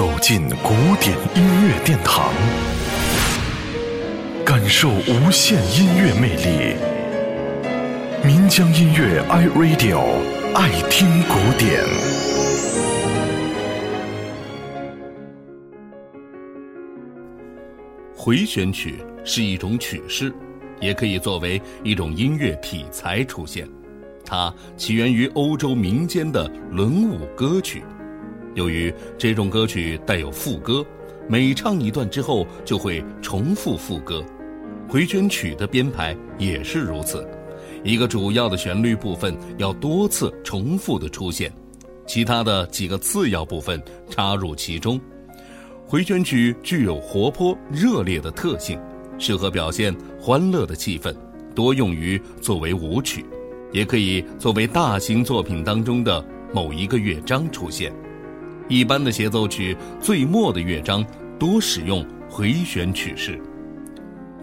走进古典音乐殿堂，感受无限音乐魅力。民江音乐 iRadio 爱听古典。回旋曲是一种曲式，也可以作为一种音乐体裁出现。它起源于欧洲民间的轮舞歌曲。由于这种歌曲带有副歌，每唱一段之后就会重复副歌。回旋曲的编排也是如此，一个主要的旋律部分要多次重复的出现，其他的几个次要部分插入其中。回旋曲具有活泼热烈的特性，适合表现欢乐的气氛，多用于作为舞曲，也可以作为大型作品当中的某一个乐章出现。一般的协奏曲最末的乐章多使用回旋曲式。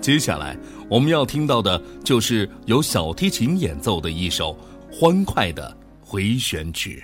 接下来我们要听到的就是由小提琴演奏的一首欢快的回旋曲。